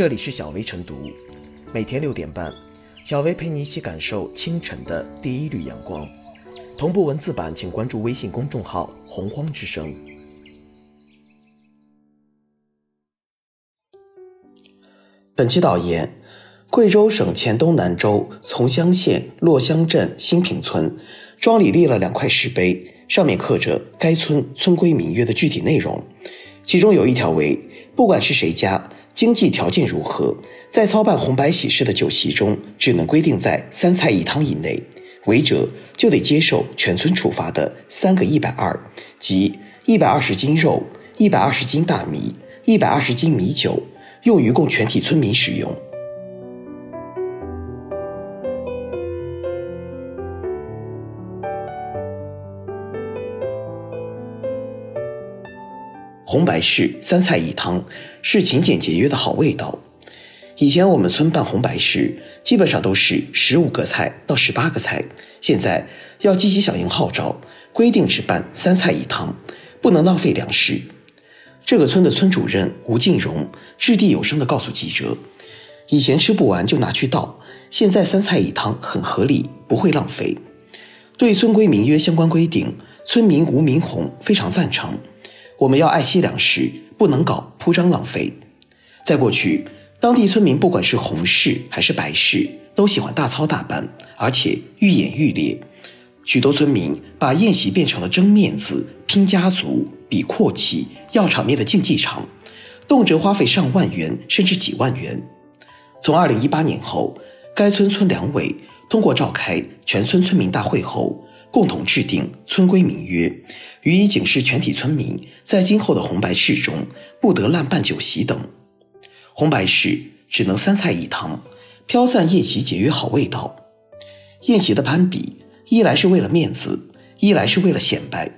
这里是小薇晨读，每天六点半，小薇陪你一起感受清晨的第一缕阳光。同步文字版，请关注微信公众号“洪荒之声”。本期导言：贵州省黔东南州从乡县洛乡镇新坪村，庄里立了两块石碑，上面刻着该村村规民约的具体内容。其中有一条为：不管是谁家，经济条件如何，在操办红白喜事的酒席中，只能规定在三菜一汤以内，违者就得接受全村处罚的三个一百二，即一百二十斤肉、一百二十斤大米、一百二十斤米酒，用于供全体村民使用。红白事三菜一汤是勤俭节约的好味道。以前我们村办红白事，基本上都是十五个菜到十八个菜。现在要积极响应号召，规定只办三菜一汤，不能浪费粮食。这个村的村主任吴进荣掷地有声地告诉记者：“以前吃不完就拿去倒，现在三菜一汤很合理，不会浪费。”对村规民约相关规定，村民吴明红非常赞成。我们要爱惜粮食，不能搞铺张浪费。在过去，当地村民不管是红事还是白事，都喜欢大操大办，而且愈演愈烈。许多村民把宴席变成了争面子、拼家族、比阔气、要场面的竞技场，动辄花费上万元甚至几万元。从二零一八年后，该村村两委通过召开全村村民大会后。共同制定村规民约，予以警示全体村民，在今后的红白事中不得滥办酒席等。红白事只能三菜一汤，飘散宴席节约好味道。宴席的攀比，一来是为了面子，一来是为了显摆。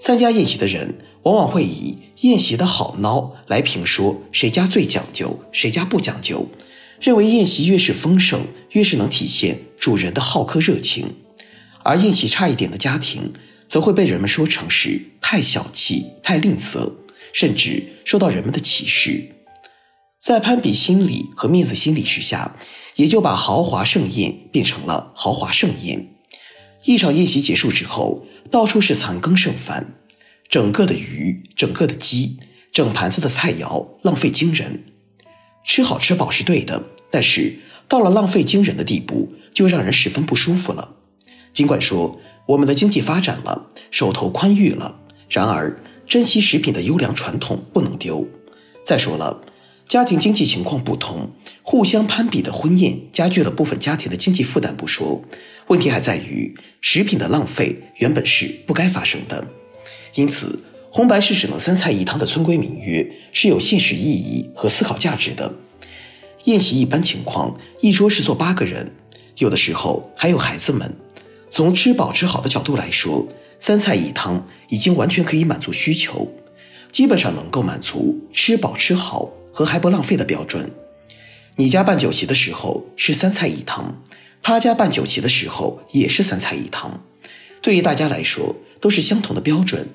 参加宴席的人往往会以宴席的好孬来评说谁家最讲究，谁家不讲究，认为宴席越是丰盛，越是能体现主人的好客热情。而宴席差一点的家庭，则会被人们说成是太小气、太吝啬，甚至受到人们的歧视。在攀比心理和面子心理之下，也就把豪华盛宴变成了豪华盛宴。一场宴席结束之后，到处是残羹剩饭，整个的鱼、整个的鸡、整盘子的菜肴，浪费惊人。吃好吃饱是对的，但是到了浪费惊人的地步，就让人十分不舒服了。尽管说我们的经济发展了，手头宽裕了，然而珍惜食品的优良传统不能丢。再说了，家庭经济情况不同，互相攀比的婚宴加剧了部分家庭的经济负担不说，问题还在于食品的浪费原本是不该发生的。因此，红白事只能三菜一汤的村规民约是有现实意义和思考价值的。宴席一般情况一桌是坐八个人，有的时候还有孩子们。从吃饱吃好的角度来说，三菜一汤已经完全可以满足需求，基本上能够满足吃饱吃好和还不浪费的标准。你家办酒席的时候是三菜一汤，他家办酒席的时候也是三菜一汤，对于大家来说都是相同的标准。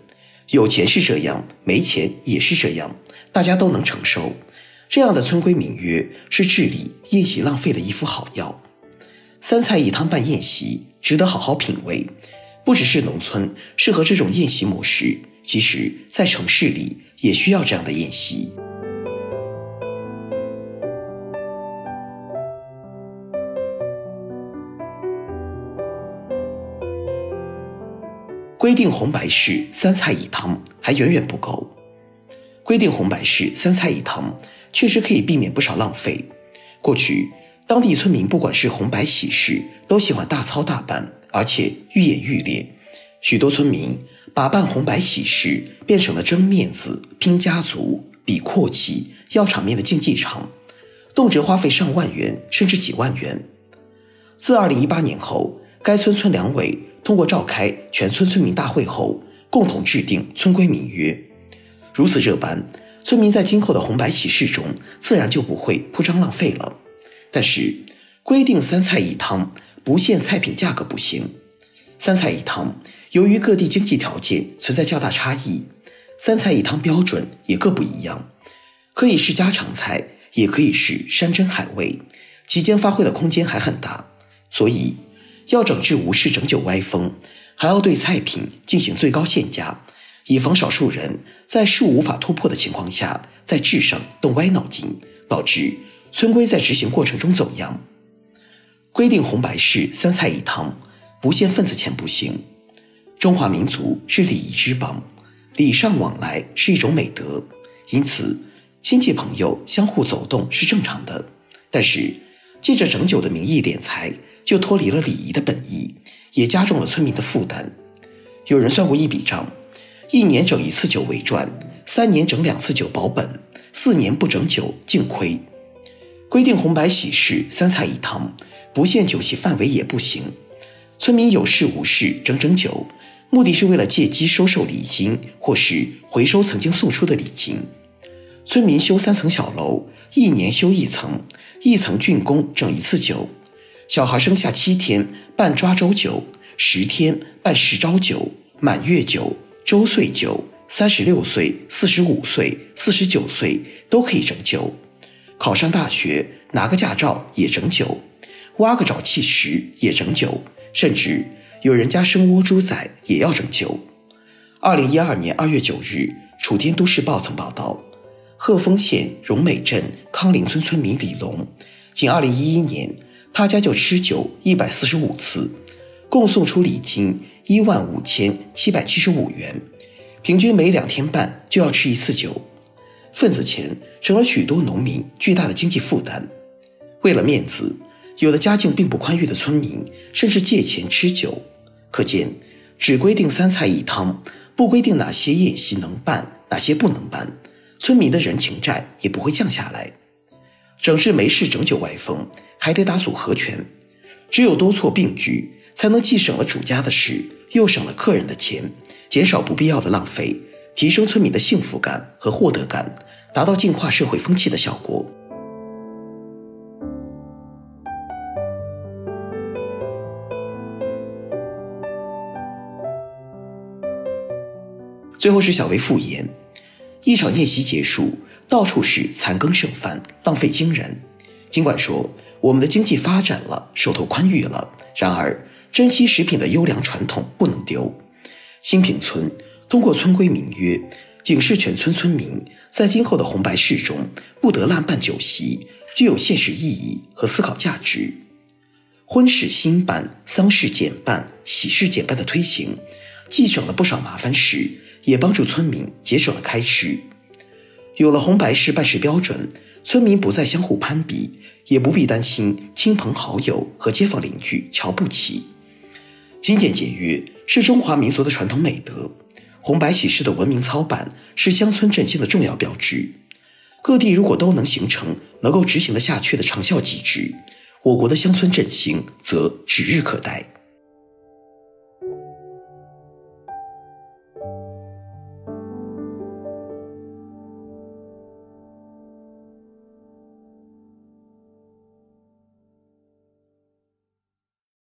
有钱是这样，没钱也是这样，大家都能承受。这样的村规民约是治理宴席浪费的一副好药。三菜一汤办宴席，值得好好品味。不只是农村适合这种宴席模式，其实，在城市里也需要这样的宴席。规定红白事三菜一汤还远远不够。规定红白事三菜一汤，确实可以避免不少浪费。过去。当地村民不管是红白喜事，都喜欢大操大办，而且愈演愈烈。许多村民把办红白喜事变成了争面子、拼家族、比阔气、要场面的竞技场，动辄花费上万元甚至几万元。自2018年后，该村村两委通过召开全村村民大会后，共同制定村规民约。如此这般，村民在今后的红白喜事中，自然就不会铺张浪费了。但是，规定三菜一汤不限菜品价格不行。三菜一汤由于各地经济条件存在较大差异，三菜一汤标准也各不一样。可以是家常菜，也可以是山珍海味，其间发挥的空间还很大。所以，要整治无事整酒歪风，还要对菜品进行最高限价，以防少数人在术无法突破的情况下，在治上动歪脑筋，导致村规在执行过程中走样。规定红白事三菜一汤，不限份子钱不行。中华民族是礼仪之邦，礼尚往来是一种美德，因此亲戚朋友相互走动是正常的。但是借着整酒的名义敛财，就脱离了礼仪的本意，也加重了村民的负担。有人算过一笔账：一年整一次酒为赚，三年整两次酒保本，四年不整酒净亏。规定红白喜事三菜一汤，不限酒席范围也不行。村民有事无事整整酒。目的是为了借机收受礼金，或是回收曾经送出的礼金。村民修三层小楼，一年修一层，一层竣工整一次酒。小孩生下七天办抓周酒，十天办十朝酒，满月酒、周岁酒，三十六岁、四十五岁、四十九岁都可以整酒。考上大学拿个驾照也整酒，挖个沼气池也整酒，甚至。有人家生窝猪仔也要整酒。二零一二年二月九日，楚天都市报曾报道，鹤峰县荣美镇康林村村民李龙，仅二零一一年，他家就吃酒一百四十五次，共送出礼金一万五千七百七十五元，平均每两天半就要吃一次酒，份子钱成了许多农民巨大的经济负担。为了面子，有的家境并不宽裕的村民甚至借钱吃酒。可见，只规定三菜一汤，不规定哪些宴席能办，哪些不能办，村民的人情债也不会降下来。整治没事整酒歪风，还得打组合拳，只有多措并举，才能既省了主家的事，又省了客人的钱，减少不必要的浪费，提升村民的幸福感和获得感，达到净化社会风气的效果。最后是小薇复言，一场宴席结束，到处是残羹剩饭，浪费惊人。尽管说我们的经济发展了，手头宽裕了，然而珍惜食品的优良传统不能丢。新平村通过村规民约，警示全村村民，在今后的红白事中不得滥办酒席，具有现实意义和思考价值。婚事新办、丧事减办、喜事减办的推行，既省了不少麻烦事。也帮助村民节省了开支，有了红白事办事标准，村民不再相互攀比，也不必担心亲朋好友和街坊邻居瞧不起。精简节约是中华民族的传统美德，红白喜事的文明操办是乡村振兴的重要标志。各地如果都能形成能够执行得下去的长效机制，我国的乡村振兴则指日可待。